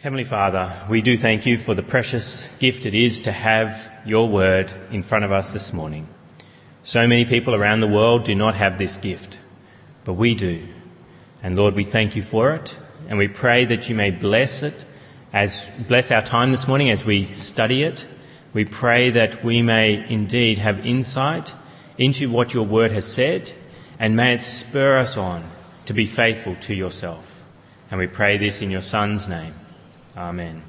Heavenly Father, we do thank you for the precious gift it is to have your word in front of us this morning. So many people around the world do not have this gift, but we do. And Lord, we thank you for it, and we pray that you may bless it as bless our time this morning as we study it. We pray that we may indeed have insight into what your word has said, and may it spur us on to be faithful to yourself. And we pray this in your Son's name. Amen.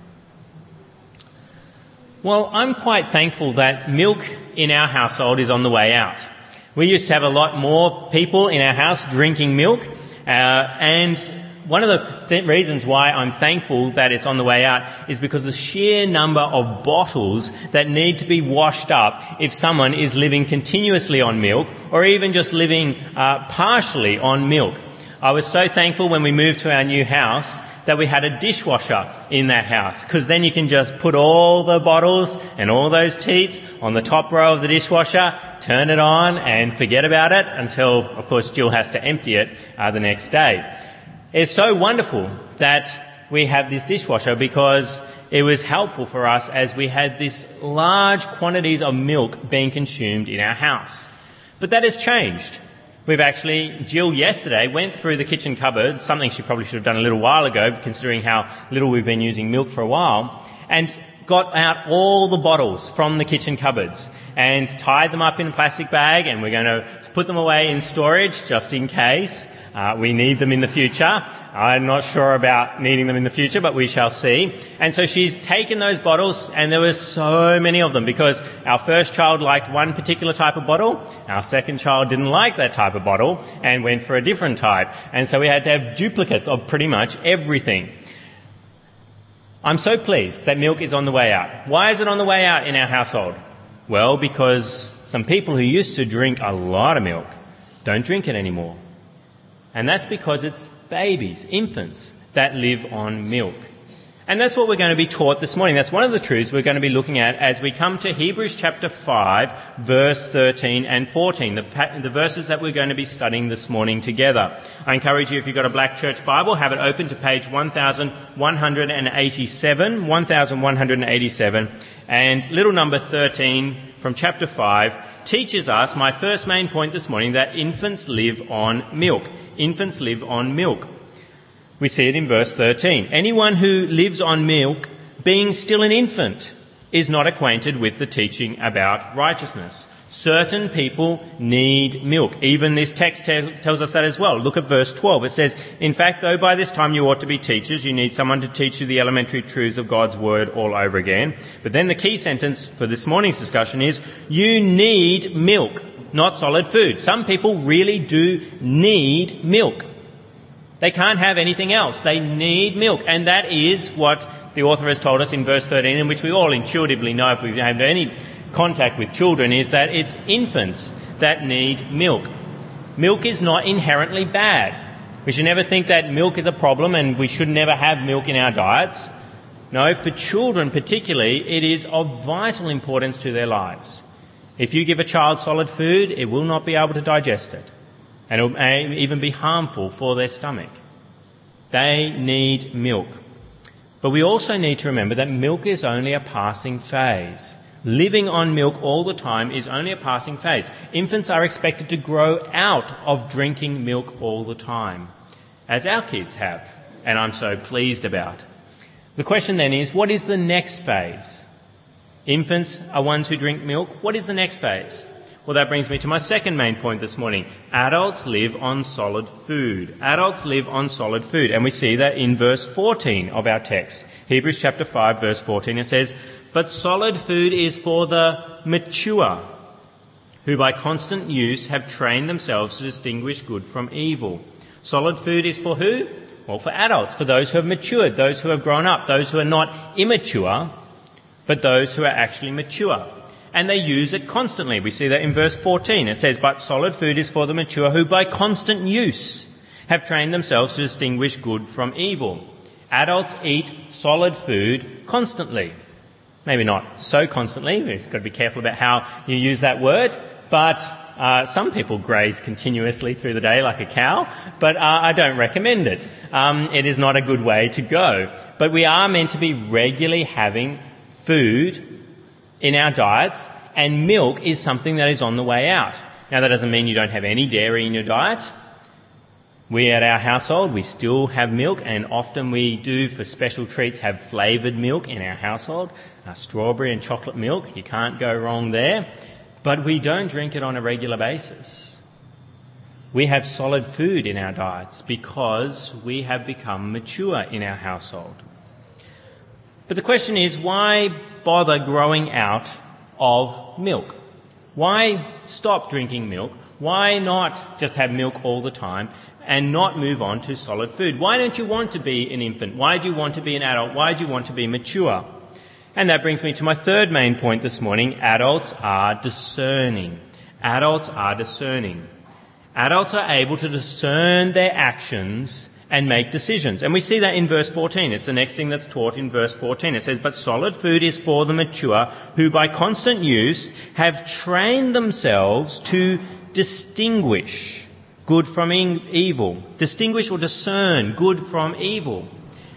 Well, I'm quite thankful that milk in our household is on the way out. We used to have a lot more people in our house drinking milk, uh, and one of the th- reasons why I'm thankful that it's on the way out is because the sheer number of bottles that need to be washed up if someone is living continuously on milk or even just living uh, partially on milk. I was so thankful when we moved to our new house that we had a dishwasher in that house because then you can just put all the bottles and all those teats on the top row of the dishwasher, turn it on and forget about it until, of course, Jill has to empty it uh, the next day. It's so wonderful that we have this dishwasher because it was helpful for us as we had this large quantities of milk being consumed in our house. But that has changed. We've actually, Jill yesterday went through the kitchen cupboard, something she probably should have done a little while ago, considering how little we've been using milk for a while, and got out all the bottles from the kitchen cupboards and tied them up in a plastic bag and we're going to put them away in storage just in case uh, we need them in the future. I'm not sure about needing them in the future, but we shall see. And so she's taken those bottles, and there were so many of them because our first child liked one particular type of bottle, our second child didn't like that type of bottle and went for a different type. And so we had to have duplicates of pretty much everything. I'm so pleased that milk is on the way out. Why is it on the way out in our household? Well, because some people who used to drink a lot of milk don't drink it anymore. And that's because it's babies, infants, that live on milk. And that's what we're going to be taught this morning. That's one of the truths we're going to be looking at as we come to Hebrews chapter 5, verse 13 and 14, the, the, verses that we're going to be studying this morning together. I encourage you, if you've got a black church Bible, have it open to page 1187, 1187, and little number 13 from chapter 5 teaches us my first main point this morning that infants live on milk infants live on milk. We see it in verse 13. Anyone who lives on milk, being still an infant, is not acquainted with the teaching about righteousness. Certain people need milk. Even this text t- tells us that as well. Look at verse 12. It says, In fact, though by this time you ought to be teachers, you need someone to teach you the elementary truths of God's word all over again. But then the key sentence for this morning's discussion is, You need milk not solid food. Some people really do need milk. They can't have anything else. They need milk. And that is what the author has told us in verse 13, in which we all intuitively know if we've had any contact with children, is that it's infants that need milk. Milk is not inherently bad. We should never think that milk is a problem and we should never have milk in our diets. No, for children particularly, it is of vital importance to their lives. If you give a child solid food, it will not be able to digest it, and it may even be harmful for their stomach. They need milk. But we also need to remember that milk is only a passing phase. Living on milk all the time is only a passing phase. Infants are expected to grow out of drinking milk all the time, as our kids have, and I'm so pleased about. The question then is what is the next phase? Infants are ones who drink milk. What is the next phase? Well, that brings me to my second main point this morning. Adults live on solid food. Adults live on solid food. And we see that in verse 14 of our text. Hebrews chapter 5 verse 14 it says, But solid food is for the mature, who by constant use have trained themselves to distinguish good from evil. Solid food is for who? Well, for adults, for those who have matured, those who have grown up, those who are not immature, but those who are actually mature. And they use it constantly. We see that in verse 14. It says, But solid food is for the mature who by constant use have trained themselves to distinguish good from evil. Adults eat solid food constantly. Maybe not so constantly. We've got to be careful about how you use that word. But Uh, some people graze continuously through the day like a cow, but uh, I don't recommend it. Um, it is not a good way to go. But we are meant to be regularly having food in our diets, and milk is something that is on the way out. Now, that doesn't mean you don't have any dairy in your diet. We at our household, we still have milk, and often we do, for special treats, have flavoured milk in our household. Uh, strawberry and chocolate milk, you can't go wrong there but we don't drink it on a regular basis. We have solid food in our diets because we have become mature in our household. But the question is, why bother growing out of milk? Why stop drinking milk? Why not just have milk all the time and not move on to solid food? Why don't you want to be an infant? Why do you want to be an adult? Why do you want to be mature? And that brings me to my third main point this morning. Adults are discerning. Adults are discerning. Adults are able to discern their actions and make decisions. And we see that in verse 14. It's the next thing that's taught in verse 14. It says, But solid food is for the mature, who by constant use have trained themselves to distinguish good from evil. Distinguish or discern good from evil.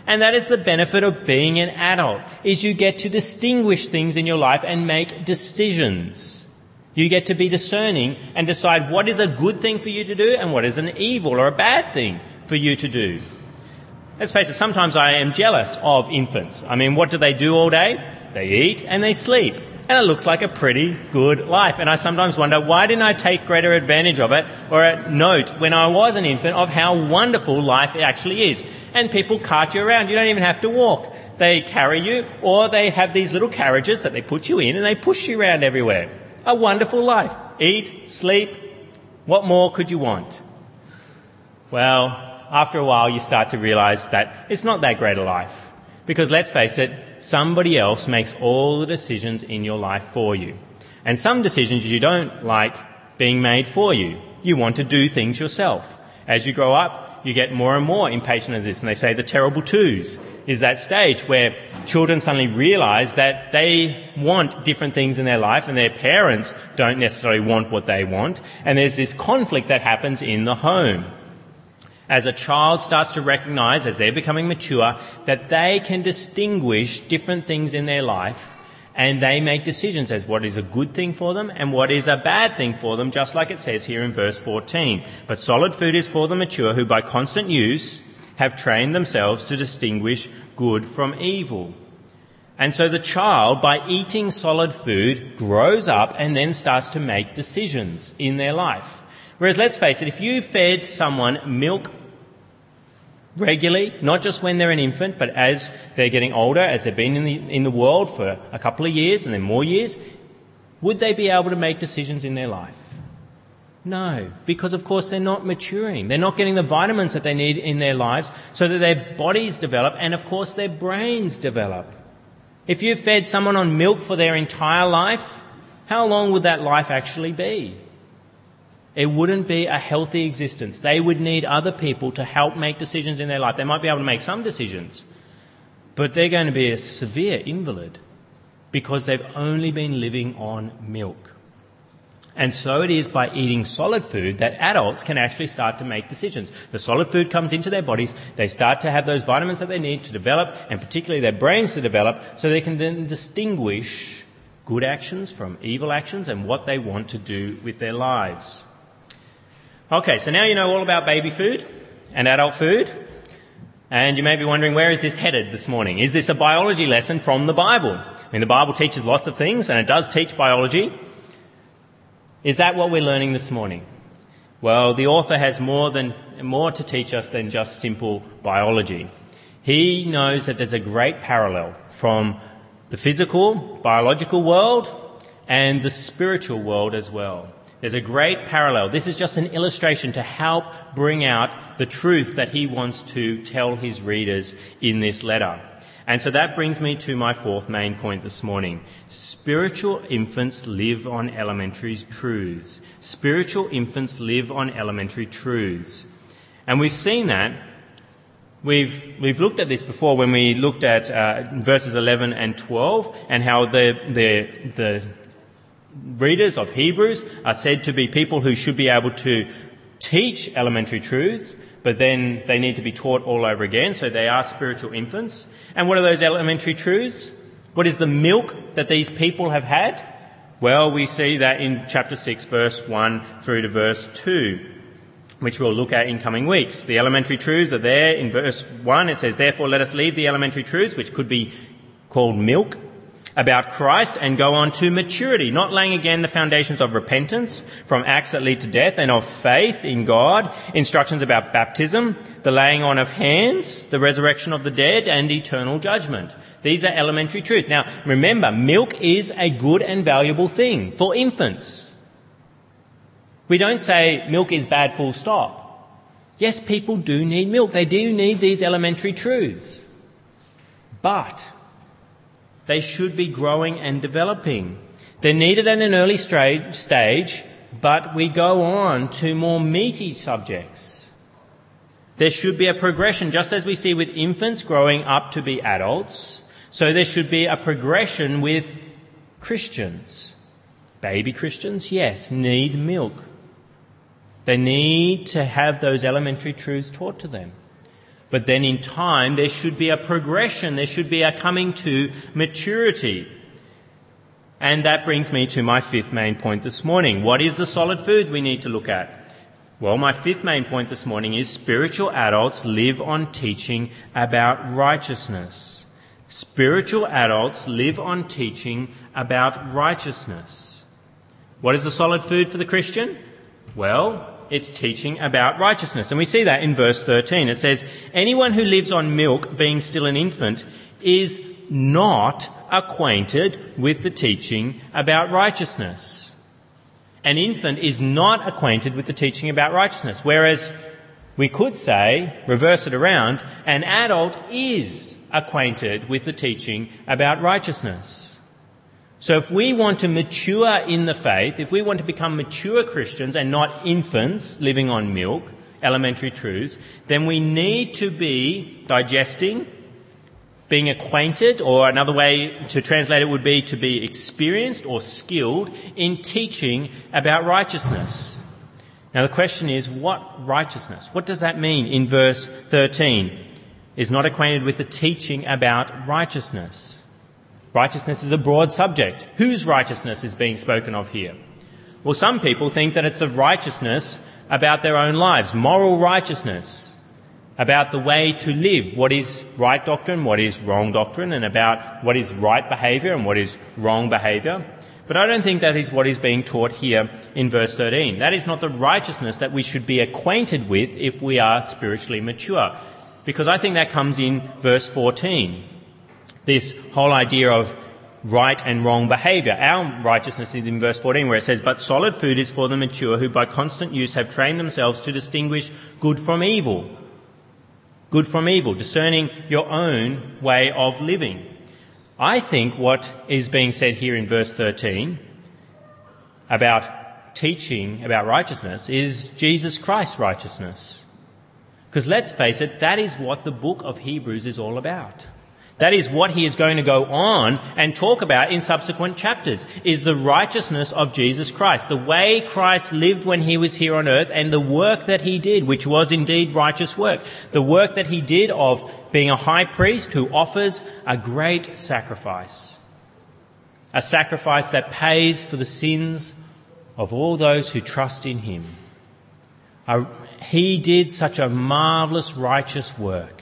And that is the benefit of being an adult, is you get to distinguish things in your life and make decisions. You get to be discerning and decide what is a good thing for you to do and what is an evil or a bad thing for you to do. Let's face it, sometimes I am jealous of infants. I mean, what do they do all day? They eat and they sleep. And it looks like a pretty good life. And I sometimes wonder, why didn't I take greater advantage of it or note when I was an infant of how wonderful life actually is? and people cart you around. You don't even have to walk. They carry you, or they have these little carriages that they put you in and they push you around everywhere. A wonderful life. Eat, sleep. What more could you want? Well, after a while, you start to realize that it's not that great a life. Because let's face it, somebody else makes all the decisions in your life for you. And some decisions you don't like being made for you. You want to do things yourself. As you grow up, you get more and more impatient of this. And they say the terrible twos is that stage where children suddenly realize that they want different things in their life and their parents don't necessarily want what they want. And there's this conflict that happens in the home. As a child starts to recognize, as they're becoming mature, that they can distinguish different things in their life and they make decisions as what is a good thing for them and what is a bad thing for them, just like it says here in verse 14. But solid food is for the mature who by constant use have trained themselves to distinguish good from evil. And so the child, by eating solid food, grows up and then starts to make decisions in their life. Whereas let's face it, if you fed someone milk regularly, not just when they're an infant, but as they're getting older, as they've been in the, in the world for a couple of years and then more years, would they be able to make decisions in their life? No, because of course they're not maturing. They're not getting the vitamins that they need in their lives so that their bodies develop and of course their brains develop. If you fed someone on milk for their entire life, how long would that life actually be? It wouldn't be a healthy existence. They would need other people to help make decisions in their life. They might be able to make some decisions, but they're going to be a severe invalid because they've only been living on milk. And so it is by eating solid food that adults can actually start to make decisions. The solid food comes into their bodies, they start to have those vitamins that they need to develop, and particularly their brains to develop, so they can then distinguish good actions from evil actions and what they want to do with their lives. Okay, so now you know all about baby food and adult food. And you may be wondering, where is this headed this morning? Is this a biology lesson from the Bible? I mean, the Bible teaches lots of things, and it does teach biology. Is that what we're learning this morning? Well, the author has more than, more to teach us than just simple biology. He knows that there's a great parallel from the physical, biological world and the spiritual world as well. There's a great parallel. This is just an illustration to help bring out the truth that he wants to tell his readers in this letter. And so that brings me to my fourth main point this morning. Spiritual infants live on elementary truths. Spiritual infants live on elementary truths. And we've seen that. We've, we've looked at this before when we looked at uh, verses 11 and 12 and how the, the, the readers of Hebrews are said to be people who should be able to teach elementary truths, but then they need to be taught all over again, so they are spiritual infants. And what are those elementary truths? What is the milk that these people have had? Well, we see that in chapter 6, verse 1 through to verse 2, which we'll look at in coming weeks. The elementary truths are there in verse 1. It says, Therefore, let us leave the elementary truths, which could be called milk, about Christ and go on to maturity, not laying again the foundations of repentance from acts that lead to death and of faith in God, instructions about baptism, the laying on of hands, the resurrection of the dead, and eternal judgment. These are elementary truths. Now, remember, milk is a good and valuable thing for infants. We don't say milk is bad full stop. Yes, people do need milk. They do need these elementary truths. But they should be growing and developing. They're needed at an early stage, but we go on to more meaty subjects. There should be a progression, just as we see with infants growing up to be adults. So there should be a progression with Christians. Baby Christians, yes, need milk. They need to have those elementary truths taught to them. But then in time, there should be a progression, there should be a coming to maturity. And that brings me to my fifth main point this morning. What is the solid food we need to look at? Well, my fifth main point this morning is spiritual adults live on teaching about righteousness. Spiritual adults live on teaching about righteousness. What is the solid food for the Christian? Well, it's teaching about righteousness. And we see that in verse 13. It says, Anyone who lives on milk, being still an infant, is not acquainted with the teaching about righteousness. An infant is not acquainted with the teaching about righteousness, whereas we could say, reverse it around, an adult is acquainted with the teaching about righteousness. So if we want to mature in the faith, if we want to become mature Christians and not infants living on milk, elementary truths, then we need to be digesting, being acquainted, or another way to translate it would be to be experienced or skilled in teaching about righteousness. Now the question is, what righteousness? What does that mean in verse 13? Is not acquainted with the teaching about righteousness. Righteousness is a broad subject. Whose righteousness is being spoken of here? Well, some people think that it's a righteousness about their own lives, moral righteousness, about the way to live, what is right doctrine, what is wrong doctrine, and about what is right behaviour and what is wrong behaviour. But I don't think that is what is being taught here in verse 13. That is not the righteousness that we should be acquainted with if we are spiritually mature. Because I think that comes in verse 14 this whole idea of right and wrong behavior. Our righteousness is in verse 14 where it says, But solid food is for the mature who by constant use have trained themselves to distinguish good from evil. Good from evil, discerning your own way of living. I think what is being said here in verse 13 about teaching about righteousness is Jesus Christ's righteousness. Because let's face it, that is what the book of Hebrews is all about. That is what he is going to go on and talk about in subsequent chapters, is the righteousness of Jesus Christ, the way Christ lived when he was here on earth and the work that he did, which was indeed righteous work. The work that he did of being a high priest who offers a great sacrifice. A sacrifice that pays for the sins of all those who trust in him. He did such a marvellous righteous work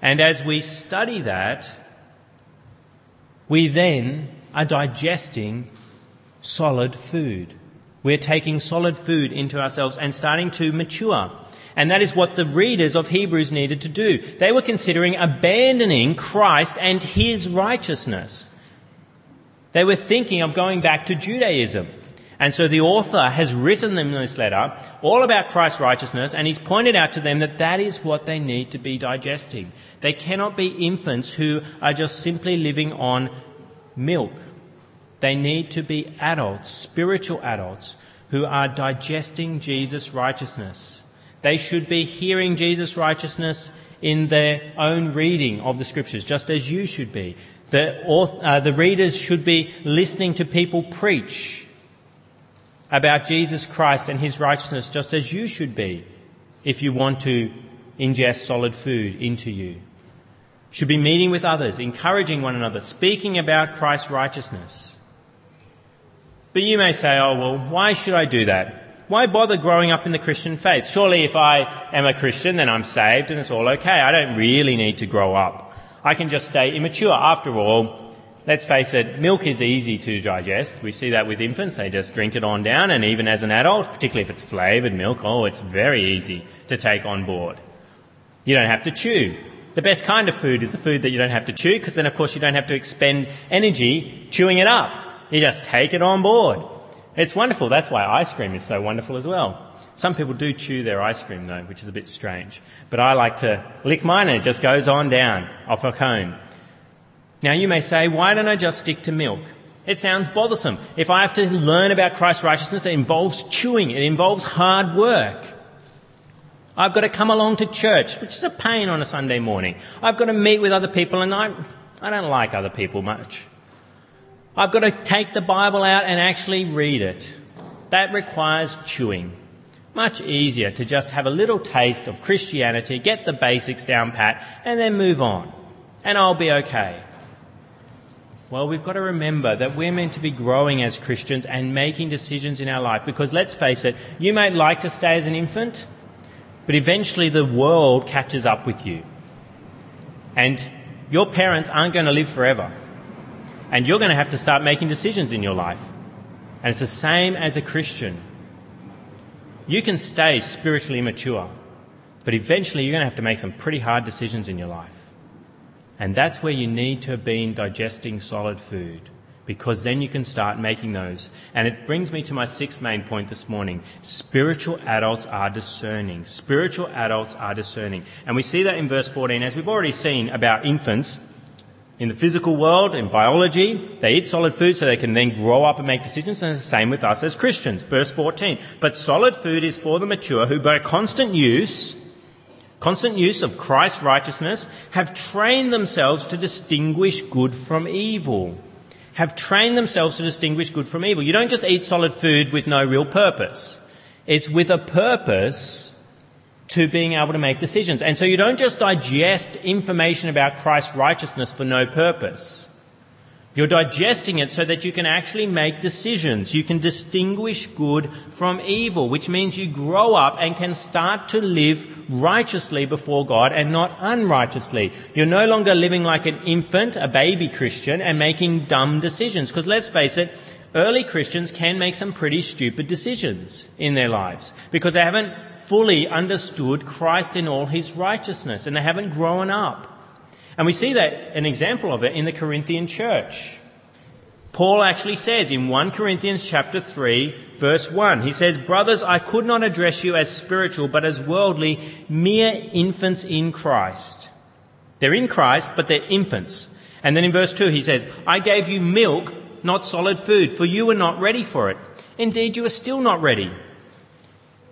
and as we study that, we then are digesting solid food. We're taking solid food into ourselves and starting to mature. And that is what the readers of Hebrews needed to do. They were considering abandoning Christ and his righteousness. They were thinking of going back to Judaism. And so the author has written them this letter all about Christ's righteousness and he's pointed out to them that that is what they need to be digesting. They cannot be infants who are just simply living on milk. They need to be adults, spiritual adults, who are digesting Jesus' righteousness. They should be hearing Jesus' righteousness in their own reading of the scriptures, just as you should be. The, uh, the readers should be listening to people preach about Jesus Christ and his righteousness, just as you should be if you want to ingest solid food into you. Should be meeting with others, encouraging one another, speaking about Christ's righteousness. But you may say, oh, well, why should I do that? Why bother growing up in the Christian faith? Surely if I am a Christian, then I'm saved and it's all okay. I don't really need to grow up. I can just stay immature. After all, let's face it, milk is easy to digest. We see that with infants. They just drink it on down. And even as an adult, particularly if it's flavoured milk, oh, it's very easy to take on board. You don't have to chew. The best kind of food is the food that you don't have to chew because then, of course, you don't have to expend energy chewing it up. You just take it on board. It's wonderful. That's why ice cream is so wonderful as well. Some people do chew their ice cream though, which is a bit strange. But I like to lick mine and it just goes on down off a cone. Now you may say, why don't I just stick to milk? It sounds bothersome. If I have to learn about Christ's righteousness, it involves chewing. It involves hard work. I've got to come along to church, which is a pain on a Sunday morning. I've got to meet with other people and I, I don't like other people much. I've got to take the Bible out and actually read it. That requires chewing. Much easier to just have a little taste of Christianity, get the basics down pat, and then move on. And I'll be okay. Well, we've got to remember that we're meant to be growing as Christians and making decisions in our life because let's face it, you may like to stay as an infant, but eventually the world catches up with you. And your parents aren't going to live forever. And you're going to have to start making decisions in your life. And it's the same as a Christian. You can stay spiritually mature, but eventually you're going to have to make some pretty hard decisions in your life. And that's where you need to have been digesting solid food because then you can start making those. And it brings me to my sixth main point this morning. Spiritual adults are discerning. Spiritual adults are discerning. And we see that in verse 14, as we've already seen about infants. In the physical world, in biology, they eat solid food so they can then grow up and make decisions, and it's the same with us as Christians. Verse 14. But solid food is for the mature who by constant use, constant use of Christ's righteousness, have trained themselves to distinguish good from evil. Have trained themselves to distinguish good from evil. You don't just eat solid food with no real purpose. It's with a purpose to being able to make decisions. And so you don't just digest information about Christ's righteousness for no purpose. You're digesting it so that you can actually make decisions. You can distinguish good from evil, which means you grow up and can start to live righteously before God and not unrighteously. You're no longer living like an infant, a baby Christian, and making dumb decisions. Because let's face it, early Christians can make some pretty stupid decisions in their lives because they haven't fully understood Christ in all his righteousness and they haven't grown up. And we see that an example of it in the Corinthian church. Paul actually says in 1 Corinthians chapter 3 verse 1, he says, Brothers, I could not address you as spiritual, but as worldly, mere infants in Christ. They're in Christ, but they're infants. And then in verse 2 he says, I gave you milk, not solid food, for you were not ready for it. Indeed, you are still not ready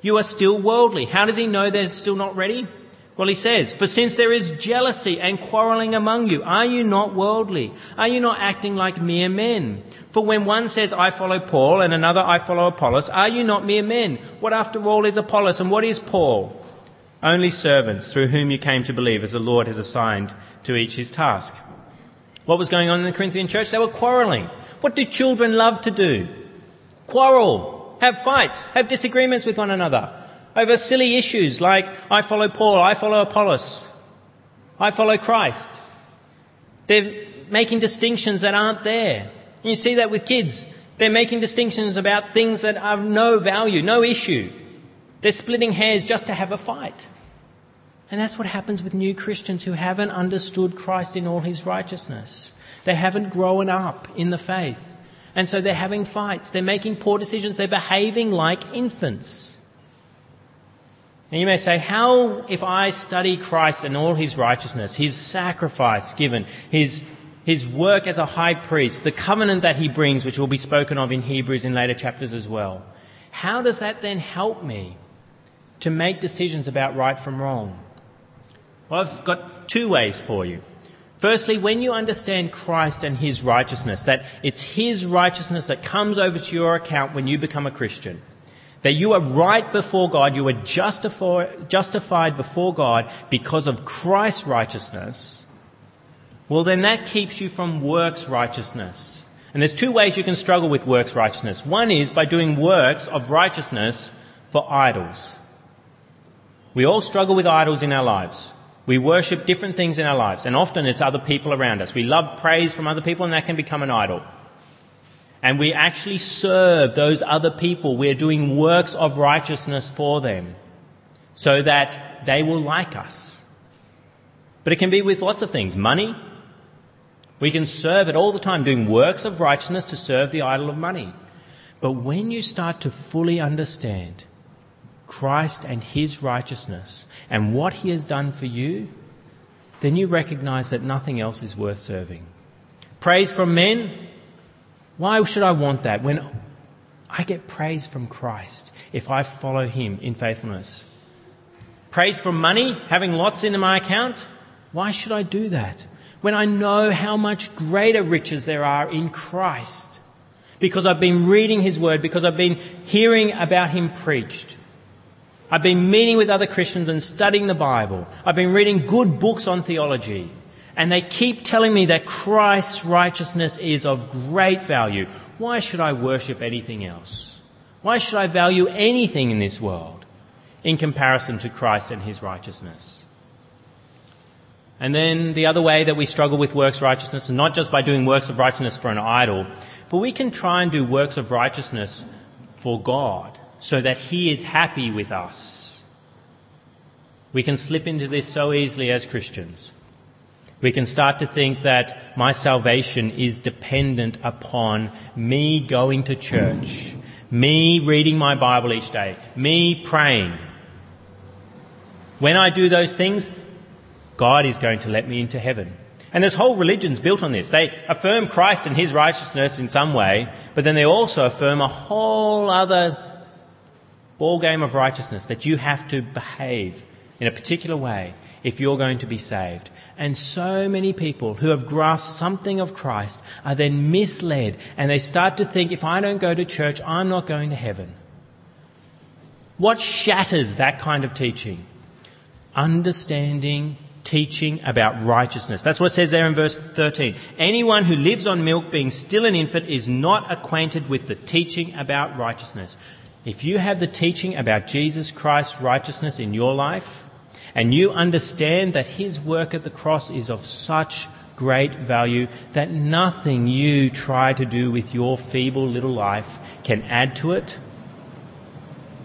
you are still worldly. How does he know they're still not ready? Well, he says, For since there is jealousy and quarreling among you, are you not worldly? Are you not acting like mere men? For when one says, I follow Paul, and another, I follow Apollos, are you not mere men? What after all is Apollos, and what is Paul? Only servants through whom you came to believe, as the Lord has assigned to each his task. What was going on in the Corinthian church? They were quarreling. What do children love to do? Quarrel have fights, have disagreements with one another over silly issues like I follow Paul, I follow Apollos, I follow Christ. They're making distinctions that aren't there. You see that with kids. They're making distinctions about things that have no value, no issue. They're splitting hairs just to have a fight. And that's what happens with new Christians who haven't understood Christ in all his righteousness. They haven't grown up in the faith. And so they're having fights, they're making poor decisions, they're behaving like infants. And you may say, how, if I study Christ and all his righteousness, his sacrifice given, his, his work as a high priest, the covenant that he brings, which will be spoken of in Hebrews in later chapters as well, how does that then help me to make decisions about right from wrong? Well, I've got two ways for you. Firstly, when you understand Christ and His righteousness, that it's His righteousness that comes over to your account when you become a Christian, that you are right before God, you are justified before God because of Christ's righteousness, well, then that keeps you from works righteousness. And there's two ways you can struggle with works righteousness. One is by doing works of righteousness for idols. We all struggle with idols in our lives. We worship different things in our lives, and often it's other people around us. We love praise from other people, and that can become an idol. And we actually serve those other people. We're doing works of righteousness for them so that they will like us. But it can be with lots of things money. We can serve it all the time, doing works of righteousness to serve the idol of money. But when you start to fully understand Christ and his righteousness and what he has done for you, then you recognize that nothing else is worth serving. Praise from men? Why should I want that when I get praise from Christ if I follow him in faithfulness? Praise from money, having lots in my account? Why should I do that when I know how much greater riches there are in Christ? Because I've been reading his word, because I've been hearing about him preached. I've been meeting with other Christians and studying the Bible. I've been reading good books on theology. And they keep telling me that Christ's righteousness is of great value. Why should I worship anything else? Why should I value anything in this world in comparison to Christ and his righteousness? And then the other way that we struggle with works righteousness is not just by doing works of righteousness for an idol, but we can try and do works of righteousness for God so that He is happy with us. We can slip into this so easily as Christians. We can start to think that my salvation is dependent upon me going to church, me reading my Bible each day, me praying. When I do those things, God is going to let me into heaven. And there's whole religions built on this. They affirm Christ and his righteousness in some way, but then they also affirm a whole other ball game of righteousness that you have to behave in a particular way if you're going to be saved. And so many people who have grasped something of Christ are then misled and they start to think, if I don't go to church, I'm not going to heaven. What shatters that kind of teaching? Understanding teaching about righteousness. That's what it says there in verse 13. Anyone who lives on milk being still an infant is not acquainted with the teaching about righteousness. If you have the teaching about Jesus Christ's righteousness in your life, and you understand that his work at the cross is of such great value that nothing you try to do with your feeble little life can add to it,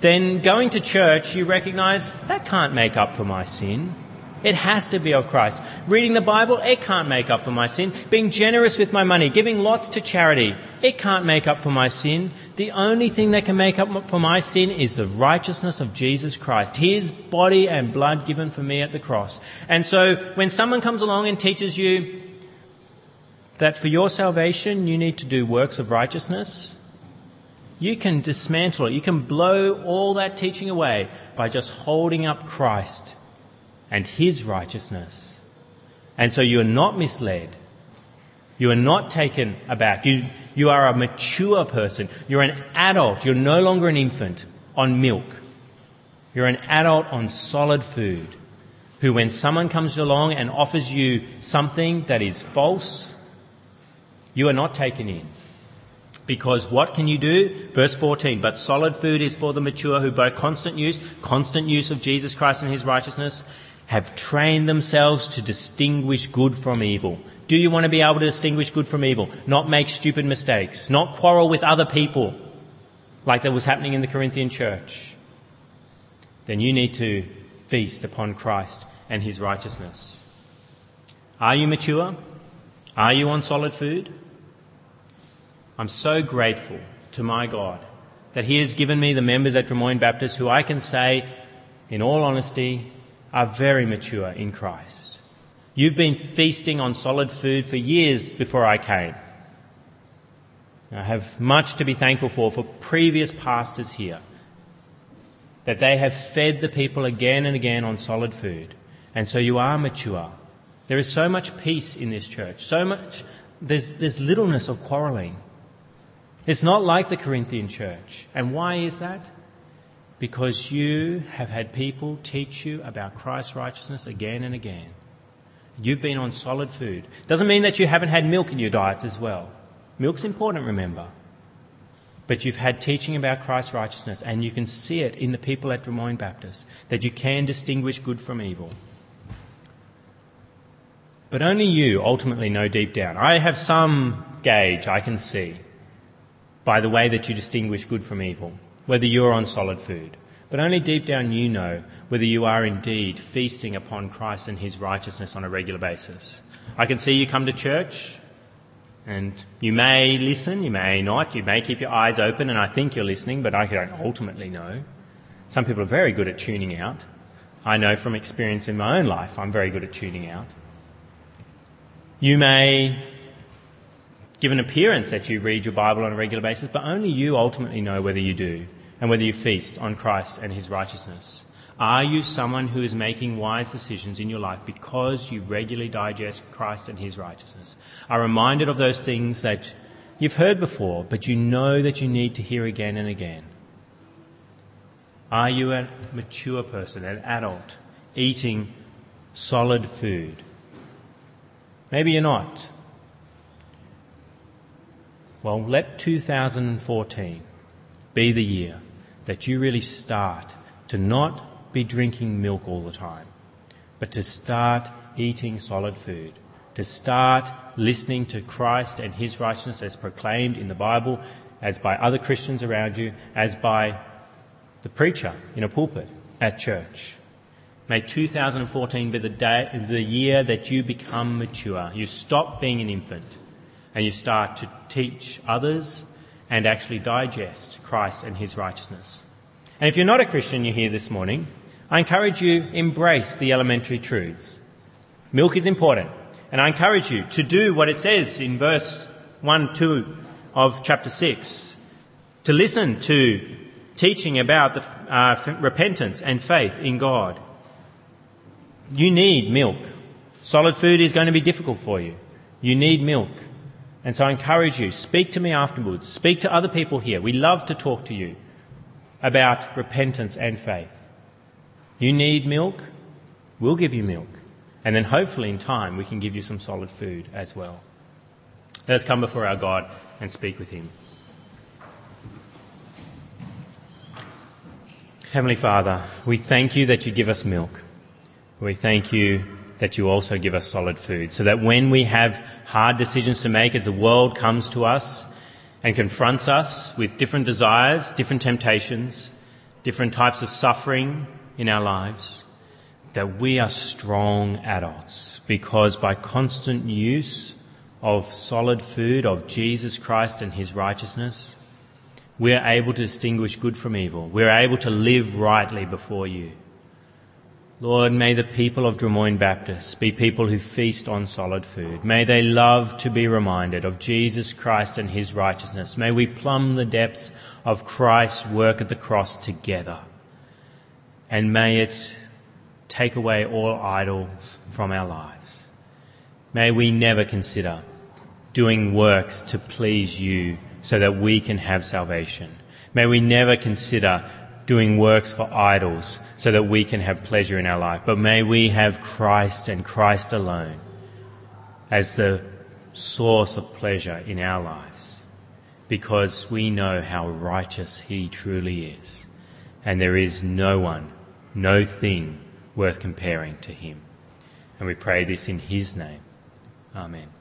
then going to church, you recognize that can't make up for my sin. It has to be of Christ. Reading the Bible, it can't make up for my sin. Being generous with my money, giving lots to charity, it can't make up for my sin. The only thing that can make up for my sin is the righteousness of Jesus Christ, His body and blood given for me at the cross. And so when someone comes along and teaches you that for your salvation you need to do works of righteousness, you can dismantle it. You can blow all that teaching away by just holding up Christ and his righteousness. And so you're not misled. You are not taken aback. You, you are a mature person. You're an adult. You're no longer an infant on milk. You're an adult on solid food who, when someone comes along and offers you something that is false, you are not taken in. Because what can you do? Verse 14, but solid food is for the mature who by constant use, constant use of Jesus Christ and his righteousness, have trained themselves to distinguish good from evil. Do you want to be able to distinguish good from evil? Not make stupid mistakes, not quarrel with other people like that was happening in the Corinthian church. Then you need to feast upon Christ and his righteousness. Are you mature? Are you on solid food? I'm so grateful to my God that He has given me the members at Drummoyne Baptist who I can say, in all honesty, are very mature in Christ. You've been feasting on solid food for years before I came. I have much to be thankful for for previous pastors here, that they have fed the people again and again on solid food. And so you are mature. There is so much peace in this church, so much, there's, there's littleness of quarreling. It's not like the Corinthian church. And why is that? Because you have had people teach you about Christ's righteousness again and again. You've been on solid food. Doesn't mean that you haven't had milk in your diets as well. Milk's important, remember. But you've had teaching about Christ's righteousness, and you can see it in the people at Drummoyne Baptist that you can distinguish good from evil. But only you ultimately know deep down. I have some gauge I can see by the way that you distinguish good from evil, whether you're on solid food. But only deep down you know whether you are indeed feasting upon Christ and his righteousness on a regular basis. I can see you come to church and you may listen, you may not, you may keep your eyes open and I think you're listening, but I don't ultimately know. Some people are very good at tuning out. I know from experience in my own life, I'm very good at tuning out. You may give an appearance that you read your Bible on a regular basis, but only you ultimately know whether you do and whether you feast on Christ and his righteousness. Are you someone who is making wise decisions in your life because you regularly digest Christ and his righteousness? Are reminded of those things that you've heard before, but you know that you need to hear again and again? Are you a mature person, an adult, eating solid food? Maybe you're not. Well, let 2014 be the year that you really start to not be drinking milk all the time, but to start eating solid food, to start listening to Christ and His righteousness as proclaimed in the Bible, as by other Christians around you, as by the preacher in a pulpit at church. May 2014 be the, day, the year that you become mature. You stop being an infant and you start to teach others and actually digest Christ and his righteousness. And if you're not a Christian, you're here this morning, I encourage you embrace the elementary truths. Milk is important, and I encourage you to do what it says in verse 1, 2 of chapter 6, to listen to teaching about the, uh, repentance and faith in God. You need milk. Solid food is going to be difficult for you. You need milk. And so I encourage you, speak to me afterwards. Speak to other people here. We love to talk to you about repentance and faith. You need milk? We'll give you milk. And then hopefully in time we can give you some solid food as well. Let us come before our God and speak with Him. Heavenly Father, we thank you that you give us milk. We thank you that you also give us solid food so that when we have hard decisions to make as the world comes to us and confronts us with different desires, different temptations, different types of suffering in our lives, that we are strong adults because by constant use of solid food, of Jesus Christ and his righteousness, we are able to distinguish good from evil. We are able to live rightly before you. Lord, may the people of Drummoyne Baptist be people who feast on solid food. May they love to be reminded of Jesus Christ and his righteousness. May we plumb the depths of Christ's work at the cross together. And may it take away all idols from our lives. May we never consider doing works to please you so that we can have salvation. May we never consider doing works for idols so that we can have pleasure in our life. But may we have Christ and Christ alone as the source of pleasure in our lives because we know how righteous He truly is. And there is no one, no thing worth comparing to Him. And we pray this in His name. Amen.